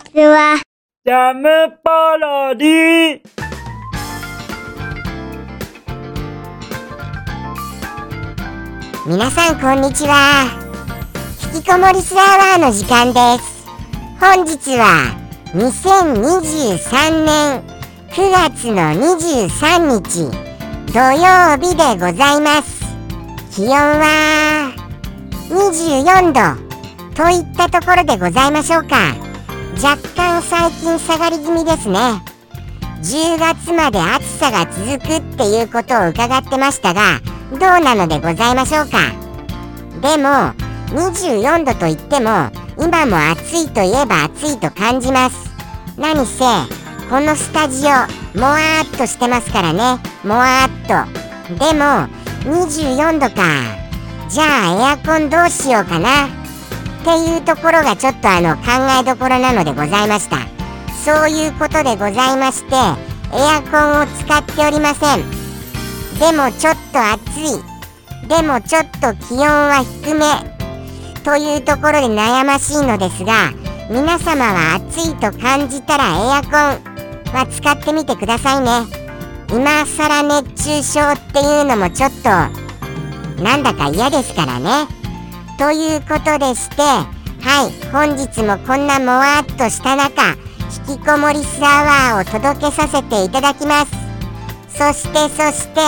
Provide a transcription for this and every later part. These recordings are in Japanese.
ちは。ジャムパロディ皆さんこんにちは。引きこもりスラワーの時間です。本日は2023年9月の23日土曜日でございます。気温は24度といったところでございましょうか若干最近下がり気味ですね。10月まで暑さが続くっていうことを伺ってましたがどうなのでございましょうか。でも24度といっても今も暑いといえば暑いと感じます。何せこのスタジオもわーっとしてますからね。もわーっと。でも24度か。じゃあエアコンどうしようかな。っていうところがちょっとあの考えどころなのでございました。そういうことでございましてエアコンを使っておりません。でもちょっと暑い。でもちょっと気温は低めというところで悩ましいのですが皆様は暑いと感じたらエアコンは使ってみてくださいね。今更熱中症っていうのもちょっとなんだか嫌ですからね。ということでしてはい本日もこんなもわっとした中引きこもりスラワーを届けさせていただきます。そしてそして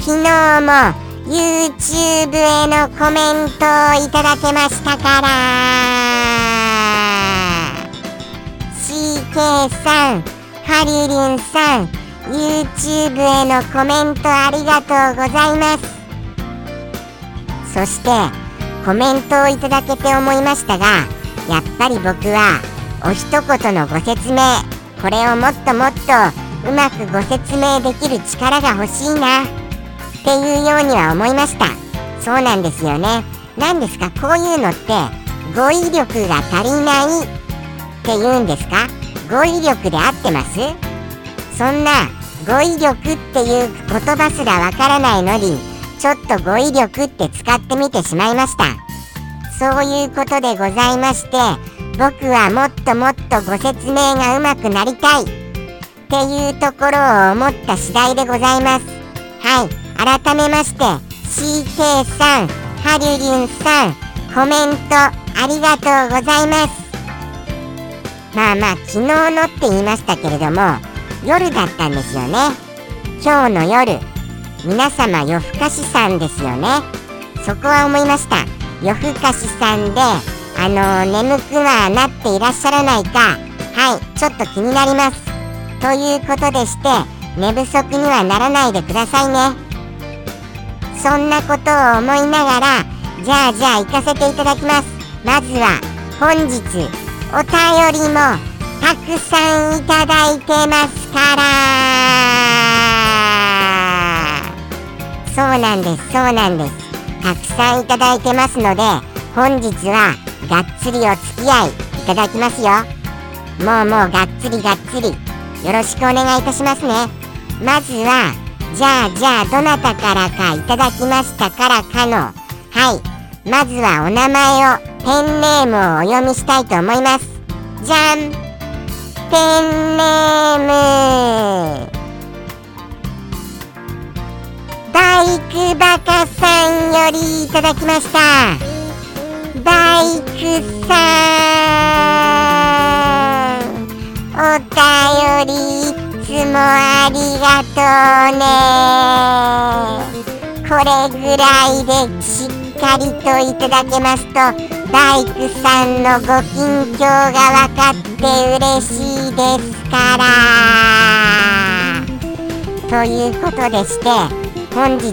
昨日も YouTube へのコメントをいただけましたから CK さんハリリンさん YouTube へのコメントありがとうございます。そしてコメントをいただけて思いましたがやっぱり僕はお一言のご説明これをもっともっとうまくご説明できる力が欲しいなっていうようには思いましたそうなんですよね何ですかこういうのって語彙力が足りないって言うんですか語彙力で合ってますそんな語彙力っていう言葉すらわからないのにちょっと語彙力って使ってみてしまいました。そういうことでございまして僕はもっともっとご説明がうまくなりたい。っていうところを思った次第でございます。はい。改めまして CK さんハリュリンさんコメントありがとうございます。まあまあ昨日のって言いましたけれども夜だったんですよね。今日の夜。皆様夜更かしさんですよね。そこは思いました。夜更かしさんであのー、眠くはなっていらっしゃらないか。はいちょっと気になります。ということでして寝不足にはならないでくださいね。そんなことを思いながらじゃあじゃあ行かせていただきます。まずは本日お便りもたくさんいただいてますからそうなんですそうなんです。たくさんいただいてますので本日はがっつりお付き合いいただきますよ。もうもうがっつりがっつり。よろしくお願いいたしますね。まずはじゃあじゃあどなたからかいただきましたからかの。はい。まずはお名前をペンネームをお読みしたいと思います。じゃん。ペンネーム。バイクバカさんよりいただきました。バイクさんお便りいつもありがとうね。これぐらいでしっかりといただけますと大工さんのご近況が分かって嬉しいですから。ということでして本日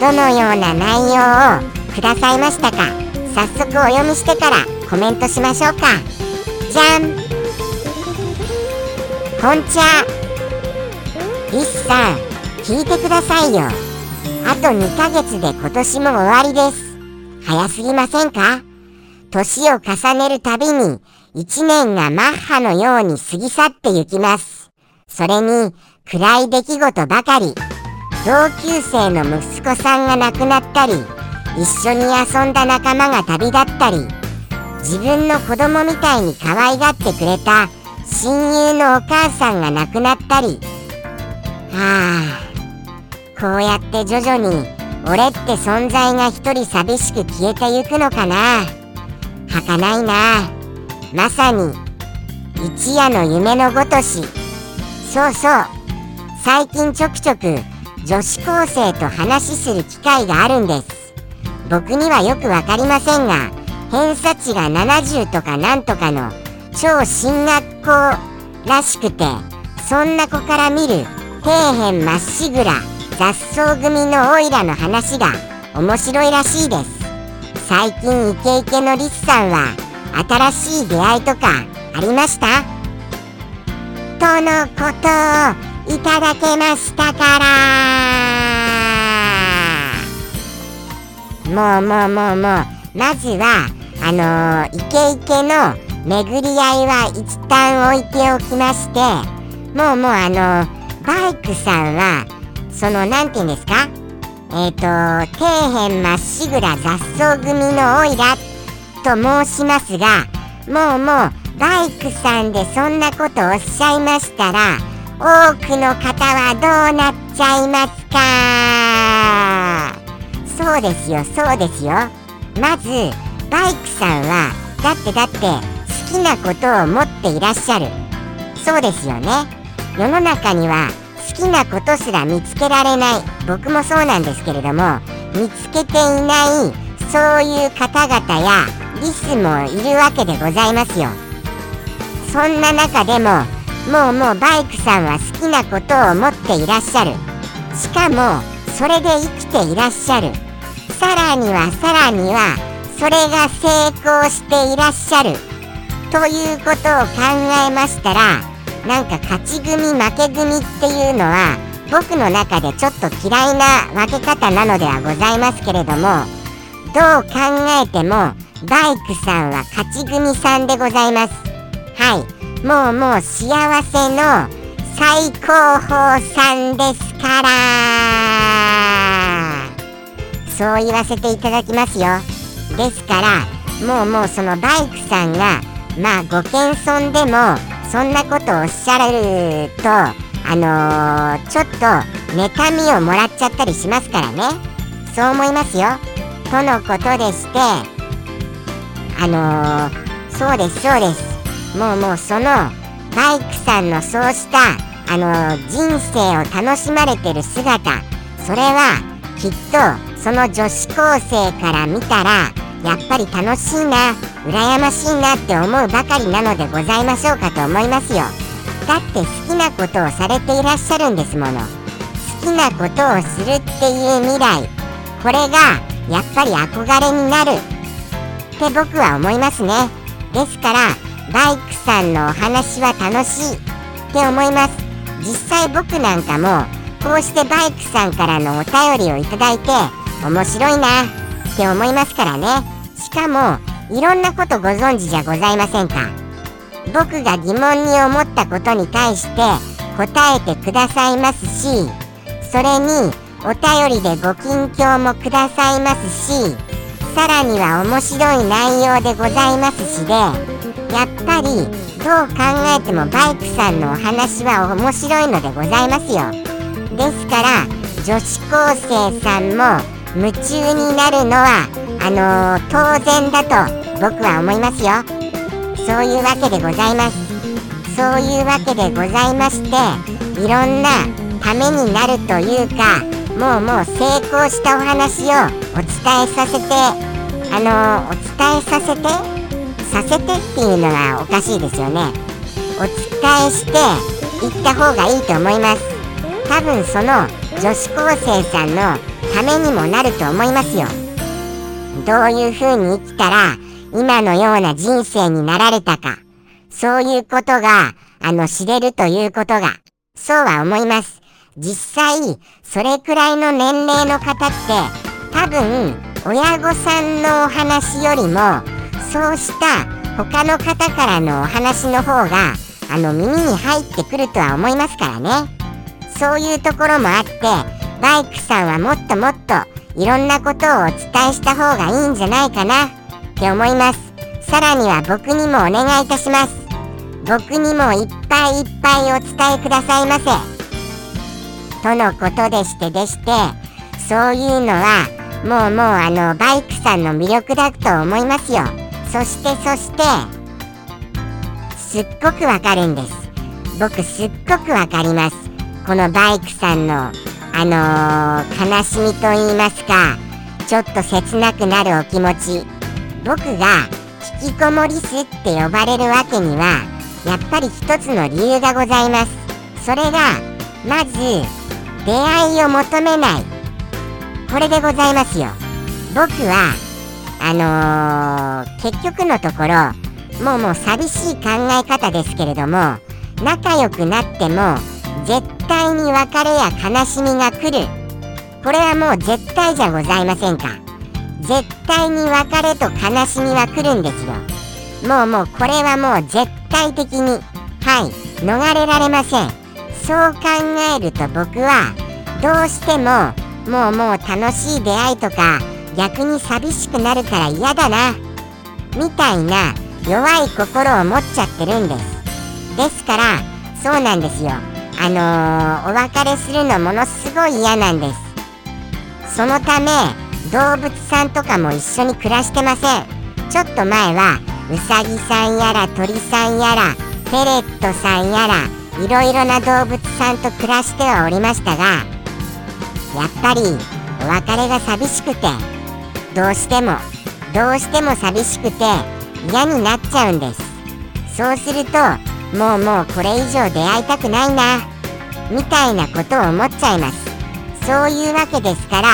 どのような内容をくださいましたか？早速お読みしてからコメントしましょうか。じゃん。こんちゃリスさん聞いてくださいよ。あと2ヶ月で今年も終わりです。早すぎませんか？年を重ねるたびに1年がマッハのように過ぎ去ってゆきます。それに暗い出来事ばかり。同級生の息子さんが亡くなったり一緒に遊んだ仲間が旅立ったり自分の子供みたいに可愛がってくれた親友のお母さんが亡くなったり。はあこうやって徐々に俺って存在が一人寂しく消えてゆくのかな。儚いな。まさに一夜の夢のごとし。そうそう最近ちょくちょく女子高生と話する機会があるんです。僕にはよく分かりませんが偏差値が70とかなんとかの超進学校らしくてそんな子から見る底辺まっしぐら雑草組のオイラの話が面白いらしいです。最近イケイケのリスさんは新しい出会いとかありました？とのことをいただけましたから。もうもうもうもう。まずはあのー、イケイケの巡り合いは一旦置いておきまして。もうもうあのー、バイクさんはその何て言うんですか？えっ、ー、と底辺まっしぐら雑草組のオイラと申しますがもうもうバイクさんでそんなことおっしゃいましたら多くの方はどうなっちゃいますか？そうですよそうですよ。まずバイクさんはだってだって好きなことを持っていらっしゃる。そうですよね。世の中には好きなことすら見つけられない。僕もそうなんですけれども見つけていないそういう方々やリスもいるわけでございますよ。そんな中でももうもうバイクさんは好きなことを持っていらっしゃる。しかもそれで生きていらっしゃる。さらにはさらにはそれが成功していらっしゃる。ということを考えましたらなんか勝ち組負け組っていうのは僕の中でちょっと嫌いな分け方なのではございますけれどもどう考えてもバイクさんは勝ち組さんでございます。はい。もうもう幸せの最高峰さんですからそう言わせていただきますよ。ですからもうもうそのバイクさんがまあご謙遜でもそんなことをおっしゃられるとあのー、ちょっと妬みをもらっちゃったりしますからね。そう思いますよ。とのことでしてあのー、そうですそうです。もうもうそのバイクさんのそうしたあの、人生を楽しまれてる姿それはきっとその女子高生から見たらやっぱり楽しいな羨ましいなって思うばかりなのでございましょうかと思いますよ。だって好きなことをされていらっしゃるんですもの。好きなことをするっていう未来これがやっぱり憧れになるって僕は思いますね。ですからバイクさんのお話は楽しいって思います。実際僕なんかもこうしてバイクさんからのお便りをいただいて面白いなって思いますからね。しかもいろんなことご存知じゃございませんか。僕が疑問に思ったことに対して答えてくださいますしそれにお便りでご近況もくださいますしさらには面白い内容でございますしでやっぱりどう考えてもバイクさんのお話は面白いのでございますよ。ですから女子高生さんも夢中になるのはあのー、当然だと僕は思いますよ。そういうわけでございます。そういうわけでございましていろんなためになるというかもうもう成功したお話をお伝えさせてあのー、お伝えさせてさせてっていうのはおかしいですよね。お伝えしていった方がいいと思います。多分その女子高生さんのためにもなると思いますよ。どういう風に生きたら今のような人生になられたか。そういうことがあの知れるということが。そうは思います。実際それくらいの年齢の方って多分親御さんのお話よりもそうした他の方からのお話の方があの耳に入ってくるとは思いますからね。そういうところもあってバイクさんはもっともっといろんなことをお伝えした方がいいんじゃないかなって思います。さらには僕にもお願いいたします。僕にもいっぱいいっぱいお伝えくださいませ。とのことでしてでしてそういうのはもうもうあのバイクさんの魅力だと思いますよ。そしてそしてすっごくわかるんです。僕すっごくわかります。このバイクさんのあのー、悲しみと言いますかちょっと切なくなるお気持ち。僕が引きこもりすって呼ばれるわけにはやっぱり一つの理由がございます。それがまず出会いを求めない。これでございますよ。僕はあのー、結局のところもうもう寂しい考え方ですけれども仲良くなっても絶対に別れや悲しみが来る。これはもう絶対じゃございませんか。絶対に別れと悲しみは来るんですよ。もうもうこれはもう絶対的にはい逃れられません。そう考えると僕はどうしてももうもう楽しい出会いとか逆に寂しくなるから嫌だな。みたいな弱い心を持っちゃってるんです。ですからそうなんですよ。あのー、お別れするのものすごい嫌なんです。そのため動物さんとかも一緒に暮らしてません。ちょっと前はうさぎさんやら鳥さんやらペレットさんやらいろいろな動物さんと暮らしてはおりましたがやっぱりお別れが寂しくてどうしてもどうしても寂しくて嫌になっちゃうんです。そうするともうもうこれ以上出会いたくないなみたいなことを思っちゃいます。そういうわけですから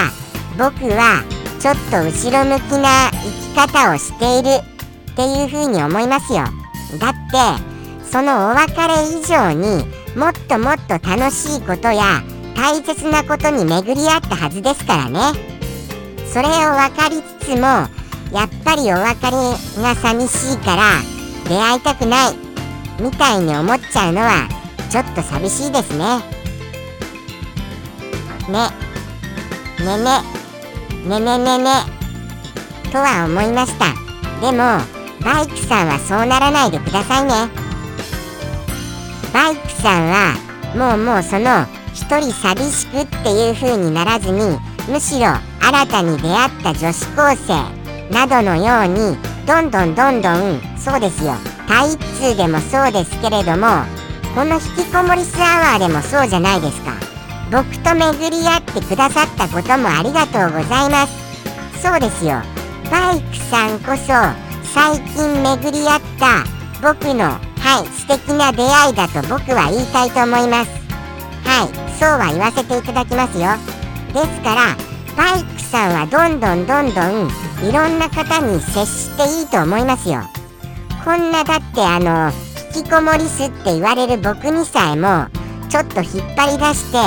僕はちょっと後ろ向きな生き方をしているっていうふうに思いますよ。だってそのお別れ以上にもっともっと楽しいことや大切なことに巡り合ったはずですからね。それを分かりつつもやっぱりお別れが寂しいから出会いたくないみたいに思っちゃうのはちょっと寂しいですね。ね。ねね。ねねねね。とは思いました。でもバイクさんはそうならないでくださいね。バイクさんはもうもうその一人寂しくっていう風にならずにむしろ新たに出会った女子高生などのようにどんどんどんどんそうですよ。タイツでもそうですけれどもこの引きこもりスアワーでもそうじゃないですか。僕と巡り合ってくださったこともありがとうございます。そうですよ。バイクさんこそ最近巡り合った僕のはい素敵な出会いだと僕は言いたいと思います。はいそうは言わせていただきますよ。ですからバイクさんはどんどんどんどんいろんな方に接していいと思いますよ。こんなだってあの引きこもりすって言われる僕にさえもちょっと引っ張り出して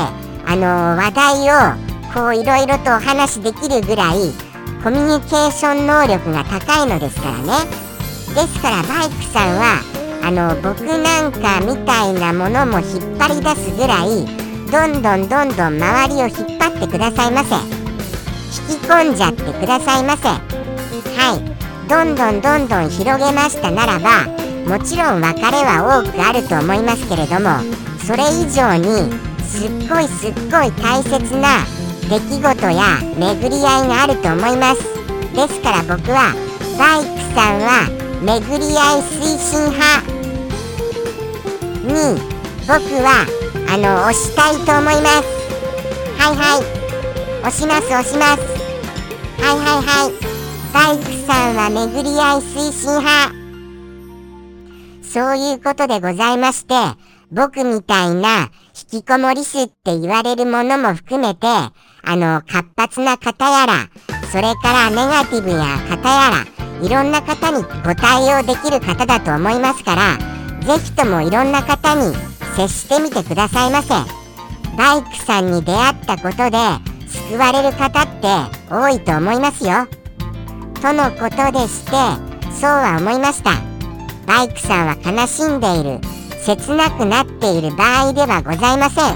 あの話題をこういろいろとお話しできるぐらいコミュニケーション能力が高いのですからね。ですからバイクさんはあの僕なんかみたいなものも引っ張り出すぐらいどんどんどんどん周りを引っ張ってくださいませ。引き込んじゃってくださいませ。はい。どんどんどんどん広げましたならばもちろん別れは多くあると思いますけれどもそれ以上にすっごいすっごい大切な出来事や巡り合いがあると思います。ですから僕はバイクさんは巡り合い推進派に僕はあの押したいと思います。はいはい。押します押します。はいはいはい。バイクさんは巡り合い推進派。そういうことでございまして僕みたいな引きこもりすって言われるものも含めてあの活発な方やらそれからネガティブや方やらいろんな方にご対応できる方だと思いますからぜひともいろんな方に接してみてくださいませ。バイクさんに出会ったことで救われる方って多いと思いますよ。とのことでしてそうは思いました。バイクさんは悲しんでいる切なくなっている場合ではございません。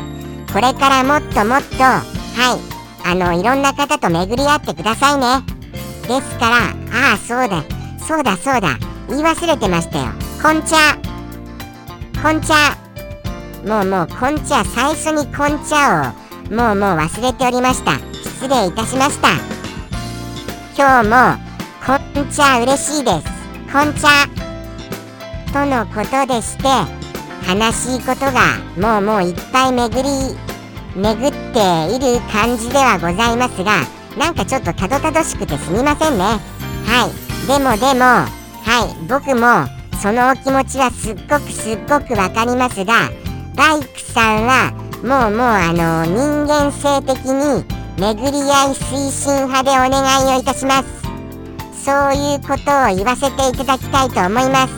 これからもっともっとはいあのいろんな方と巡り合ってくださいね。ですからああそうだそうだそうだ言い忘れてましたよ。こんちゃこんちゃもうもうこんちゃ最初にこんちゃをもうもう忘れておりました。失礼いたしました。今日もこんちゃ嬉しいです。こんちゃ。とのことでして悲しいことがもうもういっぱい巡り巡っている感じではございますがなんかちょっとたどたどしくてすみませんね。はい。でもでもはい。僕もそのお気持ちはすっごくすっごくわかりますがバイクさんはもうもうあの人間性的に巡り合い推進派でお願いをいたします。そういうことを言わせていただきたいと思います。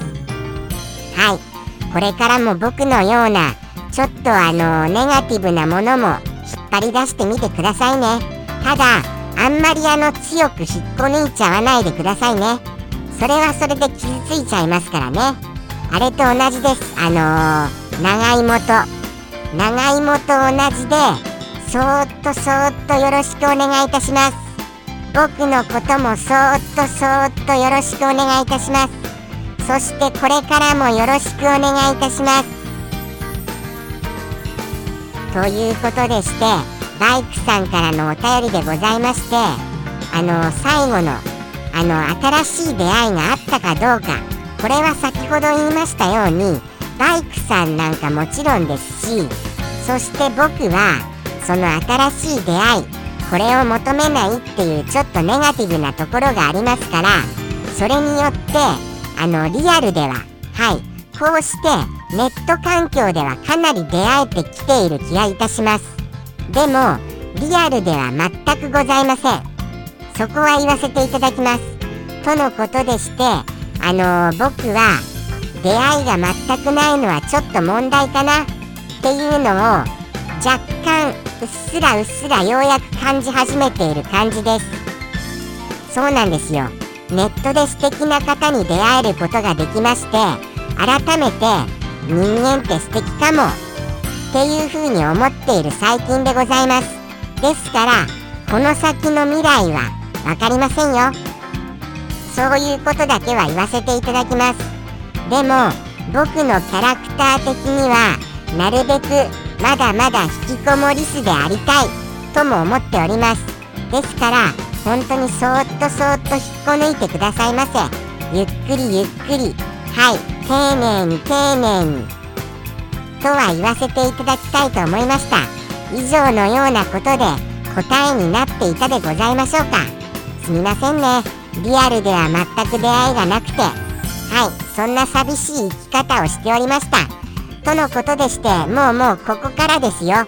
はい。これからも僕のようなちょっとあのネガティブなものも引っ張り出してみてくださいね。ただあんまりあの強く引っこ抜いちゃわないでくださいね。それはそれで傷ついちゃいますからね。あれと同じです。あのー長芋と長芋と同じでそーっとそーっとよろしくお願いいたします。僕のこともそーっとそーっとよろしくお願いいたします。そしてこれからもよろしくお願いいたします。ということでしてバイクさんからのお便りでございましてあの最後のあの新しい出会いがあったかどうかこれは先ほど言いましたようにバイクさんなんかもちろんですしそして僕はその新しい出会いこれを求めないっていうちょっとネガティブなところがありますからそれによってあのリアルでははいこうしてネット環境ではかなり出会えてきている気がいたします。でもリアルでは全くございません。そこは言わせていただきます。とのことでしてあの僕は出会いが全くないのはちょっと問題かな。っていうのを若干うっすらうっすらようやく感じ始めている感じです。そうなんですよ。ネットで素敵な方に出会えることができまして改めて人間って素敵かも。っていう風に思っている最近でございます。ですからこの先の未来は分かりませんよ。そういうことだけは言わせていただきます。でも僕のキャラクター的にはなるべくまだまだ引きこもりすでありたいとも思っております。ですから本当にそーっとそーっと引っこ抜いてくださいませ。ゆっくりゆっくりはい丁寧に丁寧にとは言わせていただきたいと思いました。以上のようなことで答えになっていたでございましょうか。すみませんね。リアルでは全く出会いがなくて。はいそんな寂しい生き方をしておりました。とのことでしてもうもうここからですよ。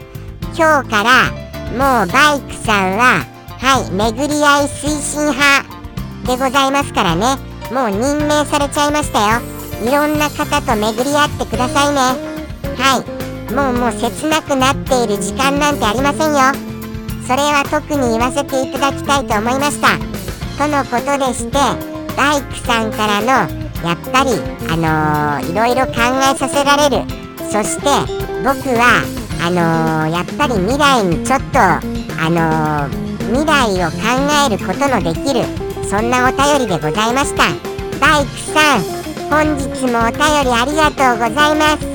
今日からもうバイクさんははい巡り合い推進派でございますからね。もう任命されちゃいましたよ。いろんな方と巡り合ってくださいね。はい。もうもう切なくなっている時間なんてありませんよ。それは特に言わせていただきたいと思いました。とのことでしてバイクさんからのやっぱりあのー、いろいろ考えさせられる。そして僕はあのー、やっぱり未来にちょっとあのー、未来を考えることのできるそんなお便りでございました。バイクさん本日もお便りありがとうございます。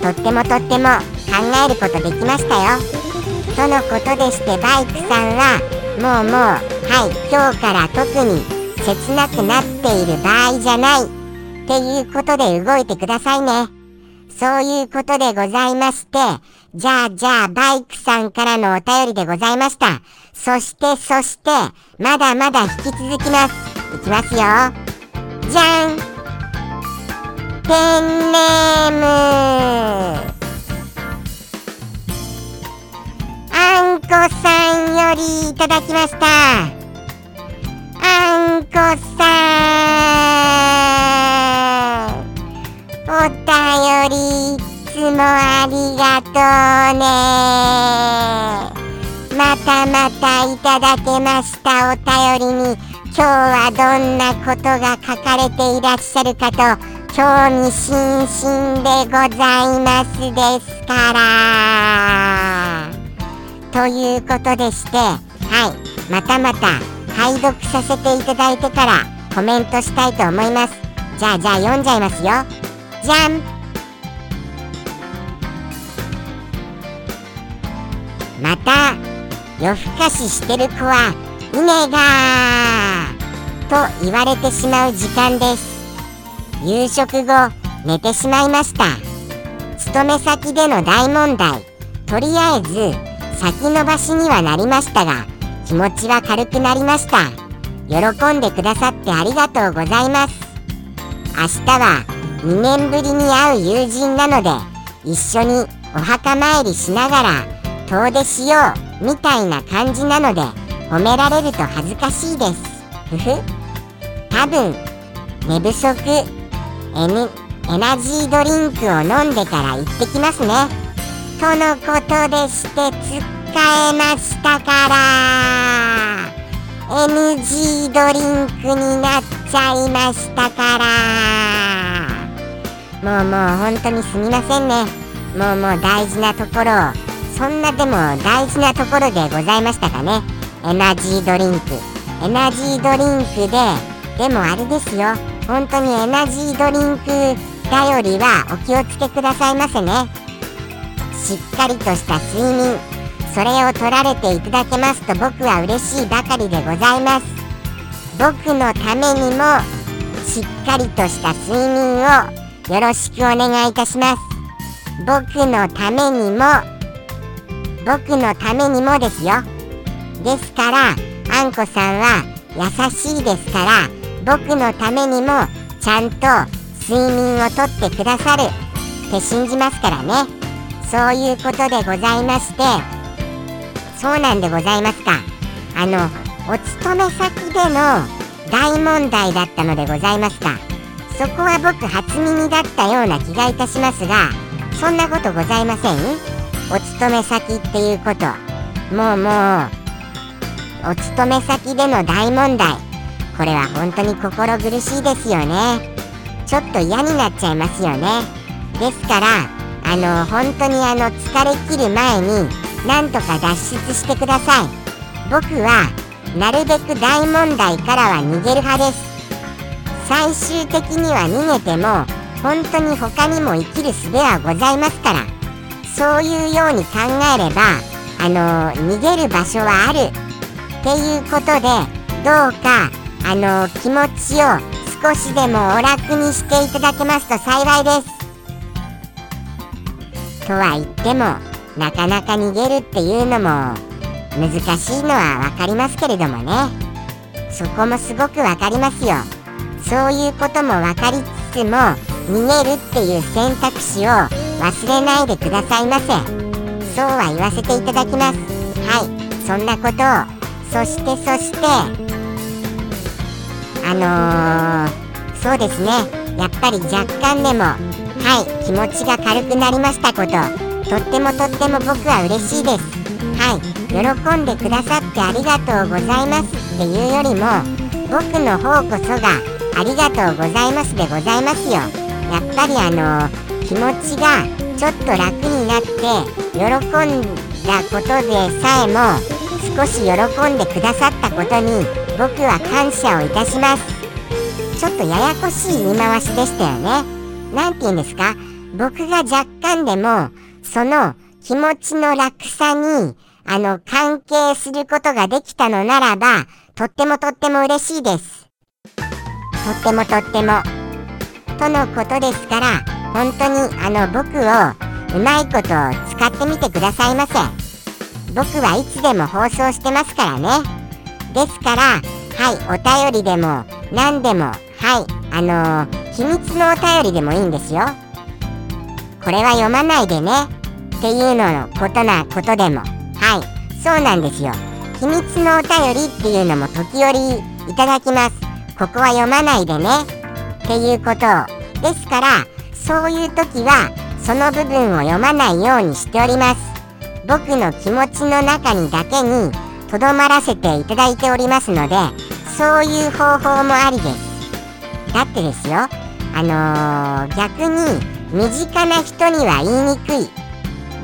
とってもとっても考えることできましたよ。とのことでしてバイクさんはもうもうはい今日から特に切なくなっている場合じゃないっていうことで動いてくださいね。そういうことでございまして、じゃあじゃあバイクさんからのお便りでございました。そしてそして、まだまだ引き続きます。いきますよ。じゃんペンネームあんこさんよりいただきました。さんお便りいつもありがとうね。またまたいただけました。お便りに今日はどんなことが書かれていらっしゃるかと興味津々でございますですから。ということでしてはい。またまた。拝読させていただいてからコメントしたいと思います。じゃあじゃあ読んじゃいますよ。じゃんまた夜更かししてる子はいねがと言われてしまう時間です。夕食後寝てしまいました。勤め先での大問題。とりあえず先延ばしにはなりましたが気持ちは軽くなりました。喜んでくださってありがとうございます。明日は2年ぶりに会う友人なので一緒にお墓参りしながら遠出しようみたいな感じなので褒められると恥ずかしいです。ふふ。多分寝不足 N エナジードリンクを飲んでから行ってきますね。とのことでして使えましたから。NG ドリンクになっちゃいましたから。もうもう本当にすみませんね。もうもう大事なところをそんなでも大事なところでございましたかね。エナジードリンク。エナジードリンクででもあれですよ。本当にエナジードリンク頼りはお気をつけくださいませね。しっかりとした睡眠。それを取られていただけますと僕は嬉しいばかりでございます。僕のためにもしっかりとした睡眠をよろしくお願いいたします。僕のためにも僕のためにもですよ。ですからあんこさんは優しいですから僕のためにもちゃんと睡眠をとってくださるって信じますからね。そういうことでございましてそうなんでございますか。あのお勤め先での大問題だったのでございますか。そこは僕初耳だったような気がいたしますがそんなことございません？お勤め先っていうこと。もうもうお勤め先での大問題。これは本当に心苦しいですよね。ちょっと嫌になっちゃいますよね。ですからあの本当にあの疲れ切る前になんとか脱出してください。僕はなるべく大問題からは逃げる派です。最終的には逃げても本当に他にも生きる術はございますから。そういうように考えればあの逃げる場所はある。っていうことでどうかあの気持ちを少しでもお楽にしていただけますと幸いです。とは言ってもなかなか逃げるっていうのも難しいのは分かりますけれどもね。そこもすごく分かりますよ。そういうことも分かりつつも逃げるっていう選択肢を忘れないでくださいませ。そうは言わせていただきます。はい。そんなことを。そしてそしてあのー、そうですね。やっぱり若干でもはい。気持ちが軽くなりましたこと。とってもとっても僕は嬉しいです。はい。喜んでくださってありがとうございます。っていうよりも僕の方こそがありがとうございます。でございますよ。やっぱりあの気持ちがちょっと楽になって喜んだことでさえも少し喜んでくださったことに僕は感謝をいたします。ちょっとややこしい言い回しでしたよね。何て言うんですか？僕が若干でもその気持ちの楽さにあの関係することができたのならばとってもとっても嬉しいです。とってもとっても。とのことですから本当にあの僕をうまいこと使ってみてくださいませ。僕はいつでも放送してますからね。ですからはいお便りでも何でもはいあのー、秘密のお便りでもいいんですよ。これは読まないでね。っていうののことなことでも。はい。そうなんですよ。秘密のお便りっていうのも時折いただきます。ここは読まないでね。っていうことを。ですからそういう時はその部分を読まないようにしております。僕の気持ちの中にだけにとどまらせていただいておりますのでそういう方法もありです。だってですよ。あのー、逆に身近な人には言いにくい。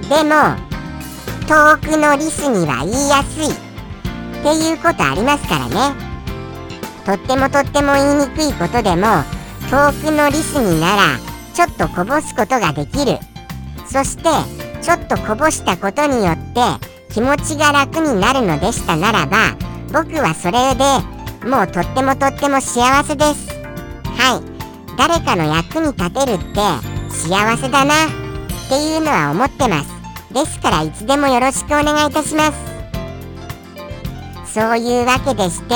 でも遠くのリスには言いやすい。っていうことありますからね。とってもとっても言いにくいことでも遠くのリスにならちょっとこぼすことができる。そしてちょっとこぼしたことによって気持ちが楽になるのでしたならば僕はそれでもうとってもとっても幸せです。はい。誰かの役に立てるって幸せだな。っていうのは思ってます。ですからいつでもよろしくお願いいたします。そういうわけでして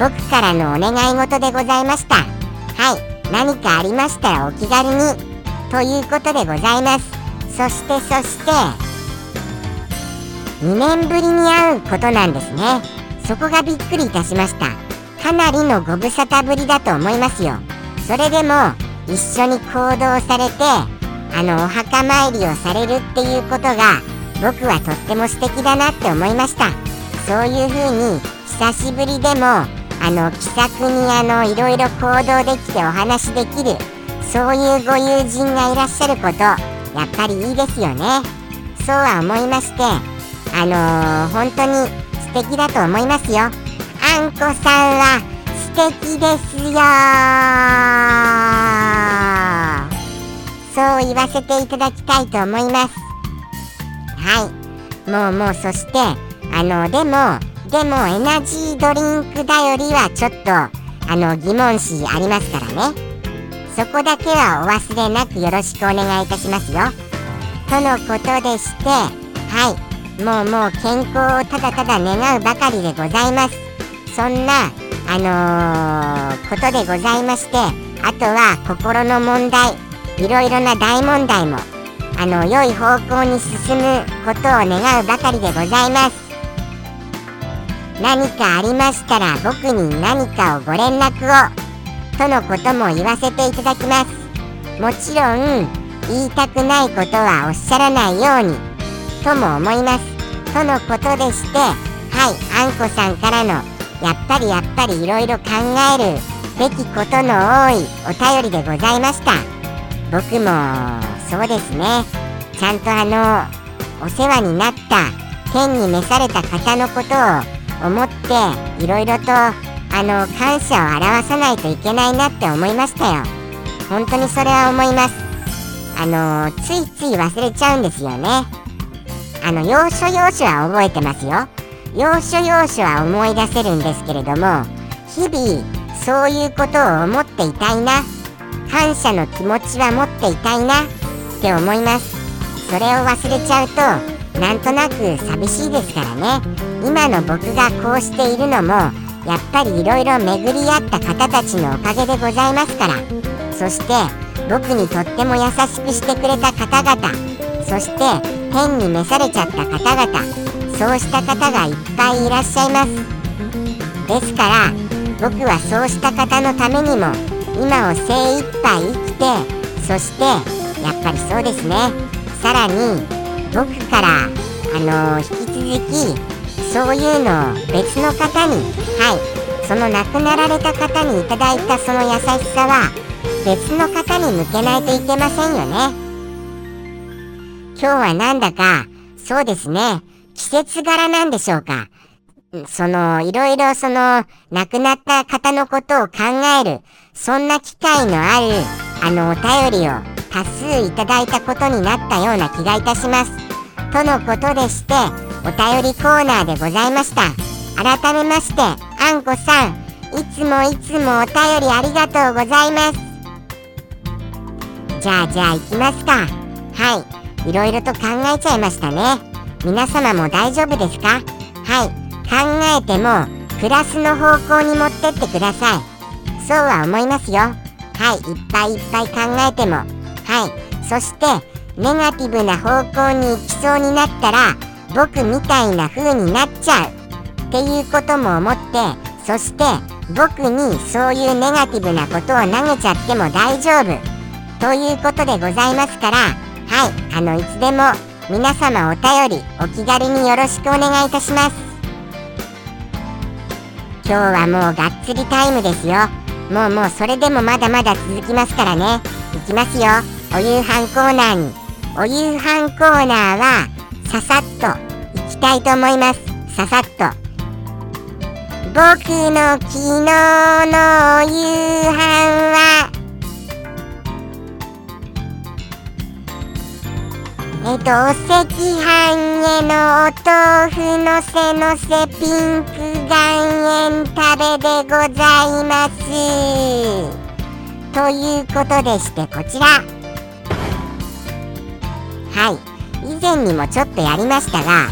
僕からのお願い事でございました。はい。何かありましたらお気軽に。ということでございます。そしてそして2年ぶりに会うことなんですね。そこがびっくりいたしました。かなりのご無沙汰ぶりだと思いますよ。それでも一緒に行動されてあのお墓参りをされるっていうことが僕はとっても素敵だなって思いました。そういう風に久しぶりでもあの気さくにあのいろいろ行動できてお話できるそういうご友人がいらっしゃることやっぱりいいですよね。そうは思いましてあのー、本当に素敵だと思いますよ。あんこさんは素敵ですよ言わせていただきたいと思います。はい。もうもうそしてあのでもでもエナジードリンクだよりはちょっとあの疑問視ありますからね。そこだけはお忘れなくよろしくお願いいたしますよ。とのことでしてはい。もうもう健康をただただ願うばかりでございます。そんなあのー、ことでございましてあとは心の問題。いろいろな大問題もあの良い方向に進むことを願うばかりでございます。何かありましたら僕に何かをご連絡をとのことも言わせていただきます。もちろん言いたくないことはおっしゃらないようにとも思います。とのことでしてはいあんこさんからのやっぱりやっぱりいろいろ考えるべきことの多いお便りでございました。僕もそうですね。ちゃんとあのお世話になった天に召された方のことを思っていろいろとあの感謝を表さないといけないなって思いましたよ。本当にそれは思います。あのついつい忘れちゃうんですよね。あの要所要所は覚えてますよ。要所要所は思い出せるんですけれども日々そういうことを思っていたいな。感謝の気持ちは持っていたいなって思います。それを忘れちゃうとなんとなく寂しいですからね。今の僕がこうしているのもやっぱりいろいろ巡り合った方たちのおかげでございますから。そして僕にとっても優しくしてくれた方々そして天に召されちゃった方々そうした方がいっぱいいらっしゃいます。ですから僕はそうした方のためにも今を精一杯生きてそしてやっぱりそうですね。さらに僕からあの引き続きそういうのを別の方にはい。その亡くなられた方にいただいたその優しさは別の方に向けないといけませんよね。今日はなんだかそうですね。季節柄なんでしょうか。その、いろいろその、亡くなった方のことを考える、そんな機会のある、あの、お便りを多数いただいたことになったような気がいたします。とのことでしてお便りコーナーでございました。改めましてあんこさんいつもいつもお便りありがとうございます。じゃあじゃあ行きますか。はい。いろいろと考えちゃいましたね。皆様も大丈夫ですか？はい。考えてもプラスの方向に持ってってください。そうは思いますよ。はいいっぱいいっぱい考えても。はい。そしてネガティブな方向に行きそうになったら僕みたいな風になっちゃう。っていうことも思ってそして僕にそういうネガティブなことを投げちゃっても大丈夫。ということでございますからはいあのいつでも皆様お便りお気軽によろしくお願いいたします。今日はもうがっつりタイムですよ。もうもうそれでもまだまだ続きますからね。いきますよ。お夕飯コーナーに。お夕飯コーナーはささっといきたいと思います。ささっと。僕の昨日のお夕飯はえっと、お赤飯へのお豆腐のせのせピンク岩塩食べでございます。ということでして、こちら。はい。以前にもちょっとやりましたが、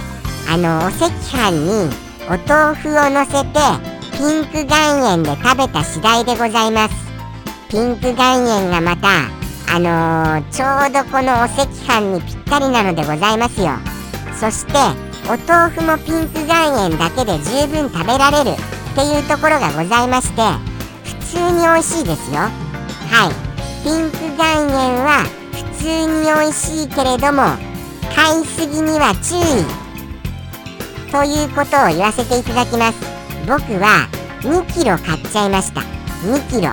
あの、お赤飯にお豆腐をのせて、ピンク岩塩で食べた次第でございます。ピンク岩塩がまた、あのー、ちょうどこのお赤飯にぴったりなのでございますよ。そしてお豆腐もピンク岩塩だけで十分食べられるっていうところがございまして普通に美味しいですよ。はい。ピンク岩塩は普通に美味しいけれども買いすぎには注意。ということを言わせていただきます。僕は2キロ買っちゃいました。2キロ。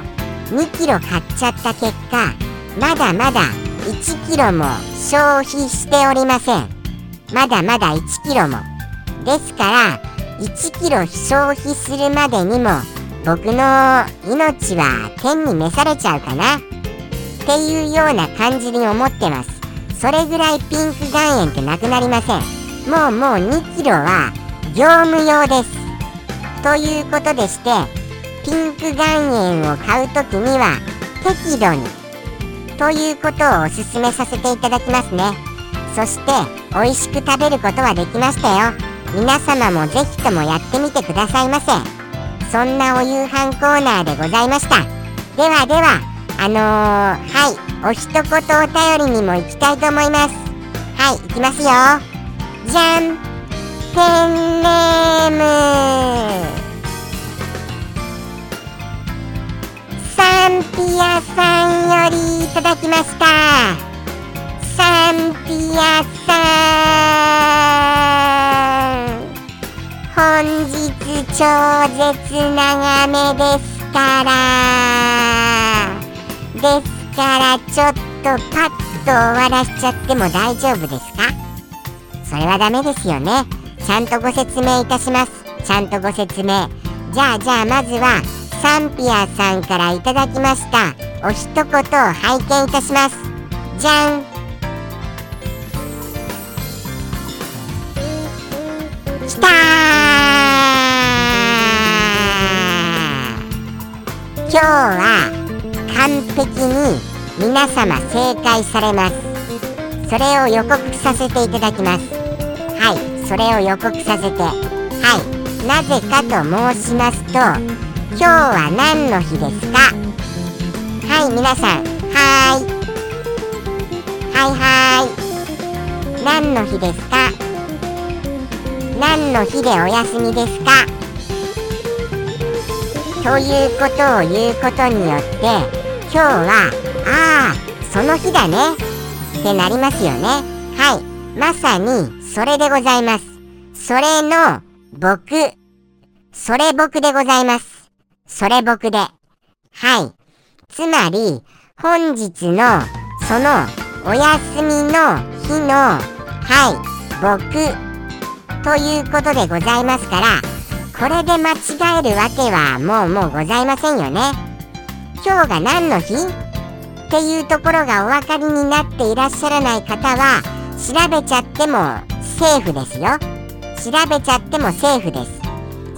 2キロ買っちゃった結果まだまだ1キロも消費しておりません。まだまだ1キロも。ですから1キロ消費するまでにも僕の命は天に召されちゃうかな。っていうような感じに思ってます。それぐらいピンク岩塩ってなくなりません。もうもう2キロは業務用です。ということでしてピンク岩塩を買う時には適度にということをおすすめさせていただきますね。そして美味しく食べることはできましたよ。皆様もぜひともやってみてくださいませ。そんなお夕飯コーナーでございました。ではではあのー、はいお一言お便りにも行きたいと思います。はい行きますよ。じゃん。ペンネーただきました。サンピアさん。本日超絶長めですから。ですからちょっとパッと終わらしちゃっても大丈夫ですか？それはダメですよね。ちゃんとご説明いたします。ちゃんとご説明。じゃあじゃあまずはサンピアさんからいただきました。お一言を拝見いたします。じゃん。きた今日は完璧に皆様正解されます。それを予告させていただきます。はいそれを予告させて。はいなぜかと申しますと今日は何の日ですか？はい皆さんはーい。はいはい。何の日ですか？何の日でお休みですか？ということを言うことによって今日はああその日だね。ってなりますよね。はい。まさにそれでございます。それの僕。それ僕でございます。それ僕で。はい。つまり、本日の、その、お休みの日の、はい、僕、ということでございますから、これで間違えるわけはもうもうございませんよね。今日が何の日っていうところがお分かりになっていらっしゃらない方は、調べちゃってもセーフですよ。調べちゃってもセーフです。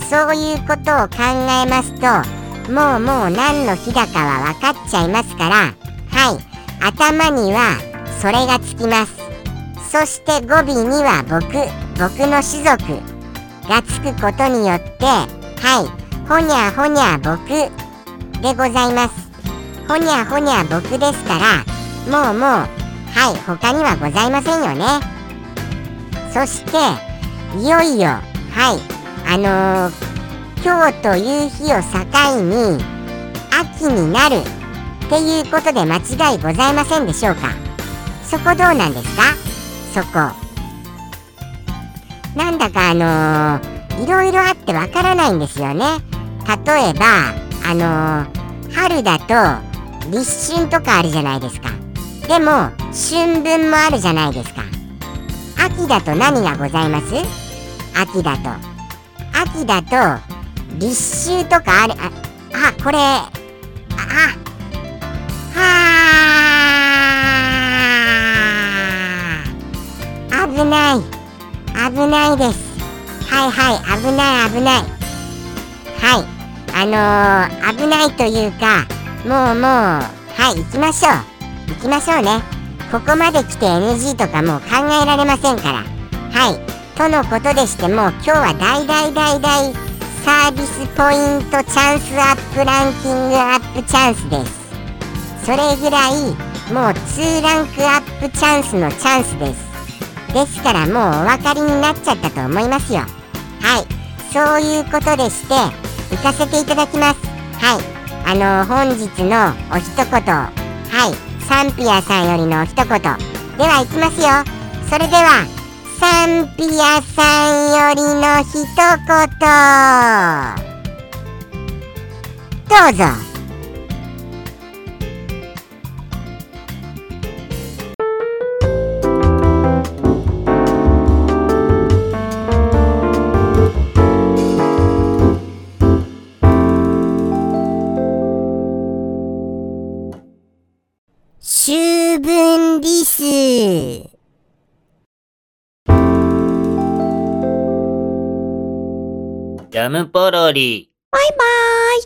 そういうことを考えますともうもう何の日だかは分かっちゃいますからはい。頭にはそれがつきます。そして語尾には僕僕の種族がつくことによってはい。ほにゃほにゃ僕でございます。ほにゃほにゃ僕ですからもうもうはい。他にはございませんよね。そしていよいよはい。あのー、今日という日を境に秋になるっていうことで間違いございませんでしょうか？そこどうなんですか？そこ。なんだかあのー、いろいろあってわからないんですよね。例えばあのー、春だと立春とかあるじゃないですか。でも春分もあるじゃないですか。秋だと何がございます？秋だと。秋だと立秋とかある、あ、あ、これ、あ、はあ、危ない、危ないです。はいはい、危ない危ない。はい、あのー、危ないというか、もうもう、はい、行きましょう。行きましょうね。ここまで来て NG とかもう考えられませんから。はい。とのことでしてもう今日は大大大大サービスポイントチャンスアップランキングアップチャンスです。それぐらいもう2ランクアップチャンスのチャンスです。ですからもうお分かりになっちゃったと思いますよ。はい。そういうことでして行かせていただきます。はい。あの本日のお一言。はい。サンピアさんよりの一言。では行きますよ。それでは。サンピアさんよりの一言。どうぞ。ジャムポロリ。バイバイ